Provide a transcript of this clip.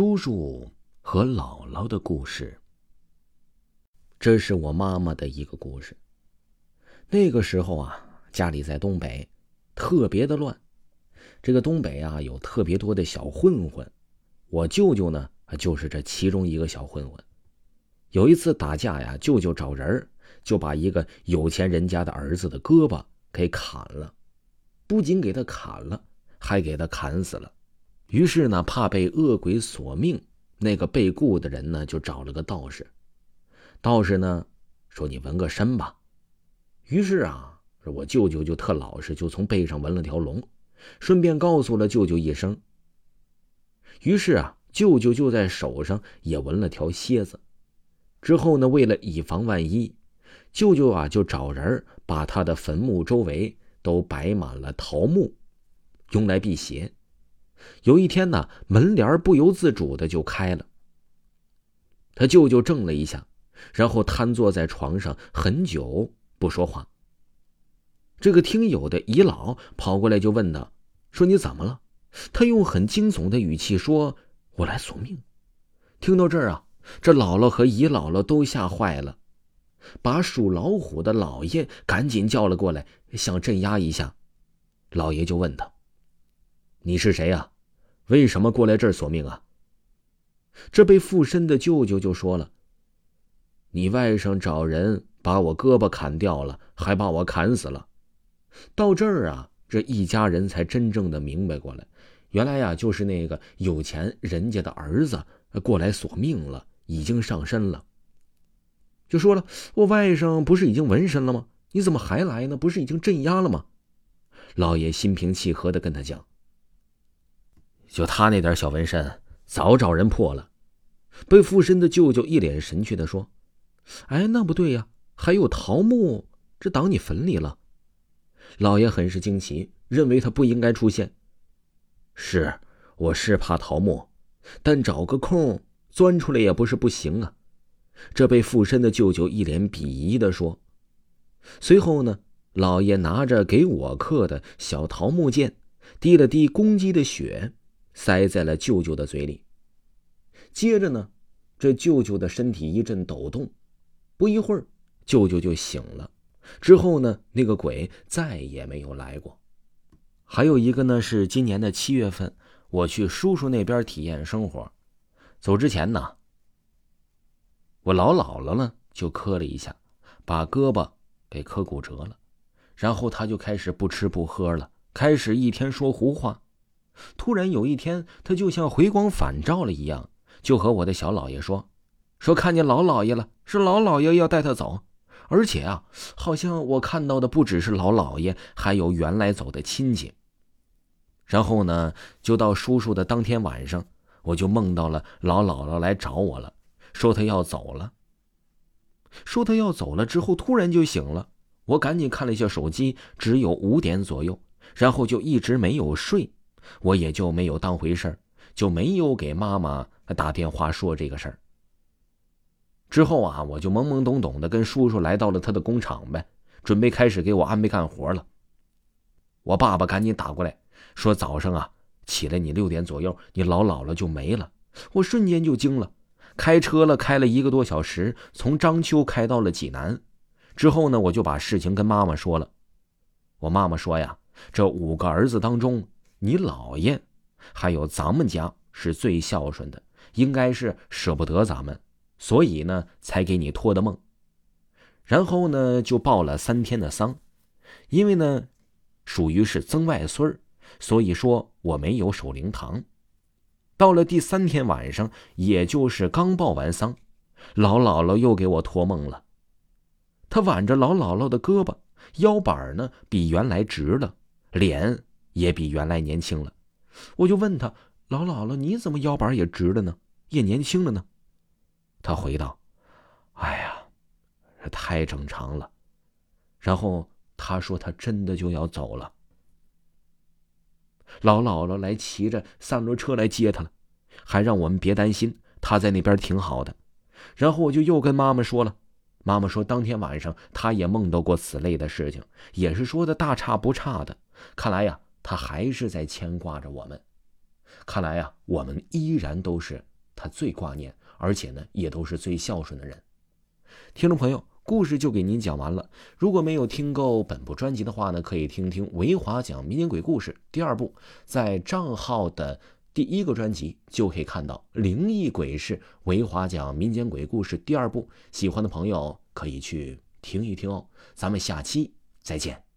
叔叔和姥姥的故事。这是我妈妈的一个故事。那个时候啊，家里在东北，特别的乱。这个东北啊，有特别多的小混混。我舅舅呢，就是这其中一个小混混。有一次打架呀，舅舅找人就把一个有钱人家的儿子的胳膊给砍了，不仅给他砍了，还给他砍死了。于是呢，怕被恶鬼索命，那个被雇的人呢，就找了个道士。道士呢，说：“你纹个身吧。”于是啊，我舅舅就特老实，就从背上纹了条龙，顺便告诉了舅舅一声。于是啊，舅舅就在手上也纹了条蝎子。之后呢，为了以防万一，舅舅啊就找人把他的坟墓周围都摆满了桃木，用来辟邪。有一天呢，门帘不由自主的就开了。他舅舅怔了一下，然后瘫坐在床上很久不说话。这个听友的姨姥跑过来就问他，说：“你怎么了？”他用很惊悚的语气说：“我来索命。”听到这儿啊，这姥姥和姨姥姥都吓坏了，把属老虎的老爷赶紧叫了过来，想镇压一下。老爷就问他：“你是谁呀？为什么过来这儿索命啊？”这被附身的舅舅就说了：“你外甥找人把我胳膊砍掉了，还把我砍死了。”到这儿啊，这一家人才真正的明白过来。原来呀，就是那个有钱人家的儿子过来索命了，已经上身了。就说了，我外甥不是已经纹身了吗？你怎么还来呢？不是已经镇压了吗？老爷心平气和的跟他讲：“就他那点小纹身，早找人破了。”被附身的舅舅一脸神气的说：“哎，那不对呀，还有桃木，这挡你坟里了。”老爷很是惊奇，认为他不应该出现。是，我是怕桃木，但找个空钻出来也不是不行啊。这被附身的舅舅一脸鄙夷的说。随后呢，老爷拿着给我刻的小桃木剑，滴了滴公鸡的血，塞在了舅舅的嘴里。接着呢，这舅舅的身体一阵抖动，不一会儿，舅舅就醒了。之后呢，那个鬼再也没有来过。还有一个呢，是今年的七月份，我去叔叔那边体验生活，走之前呢，我老姥姥呢就磕了一下，把胳膊给磕骨折了，然后他就开始不吃不喝了，开始一天说胡话。突然有一天，他就像回光返照了一样，就和我的小姥爷说：“说看见老姥爷了，是老姥爷要带他走。”而且啊，好像我看到的不只是老姥爷，还有原来走的亲戚。然后呢，就到叔叔的当天晚上，我就梦到了老姥姥来找我了，说他要走了。说他要走了之后，突然就醒了。我赶紧看了一下手机，只有五点左右，然后就一直没有睡，我也就没有当回事儿就没有给妈妈打电话说这个事儿。之后啊，我就懵懵懂懂的跟叔叔来到了他的工厂呗，准备开始给我安排干活了。我爸爸赶紧打过来。说早上啊，起来你六点左右，你老姥姥就没了。我瞬间就惊了，开车了，开了一个多小时，从章丘开到了济南。之后呢，我就把事情跟妈妈说了。我妈妈说呀，这五个儿子当中，你姥爷还有咱们家是最孝顺的，应该是舍不得咱们，所以呢，才给你托的梦。然后呢，就报了三天的丧，因为呢，属于是曾外孙。所以说我没有守灵堂。到了第三天晚上，也就是刚报完丧，老姥姥又给我托梦了。她挽着老姥姥的胳膊，腰板呢比原来直了，脸也比原来年轻了。我就问他：“老姥姥，你怎么腰板也直了呢？也年轻了呢？”他回道：“哎呀，太正常了。”然后他说：“他真的就要走了。”老姥姥来骑着三轮车来接他了，还让我们别担心，他在那边挺好的。然后我就又跟妈妈说了，妈妈说当天晚上她也梦到过此类的事情，也是说的大差不差的。看来呀，他还是在牵挂着我们。看来呀，我们依然都是他最挂念，而且呢，也都是最孝顺的人。听众朋友，故事就给您讲完了。如果没有听够本部专辑的话呢，可以听听维华讲民间鬼故事第二部，在账号的第一个专辑就可以看到灵异鬼事维华讲民间鬼故事第二部。喜欢的朋友可以去听一听哦。咱们下期再见。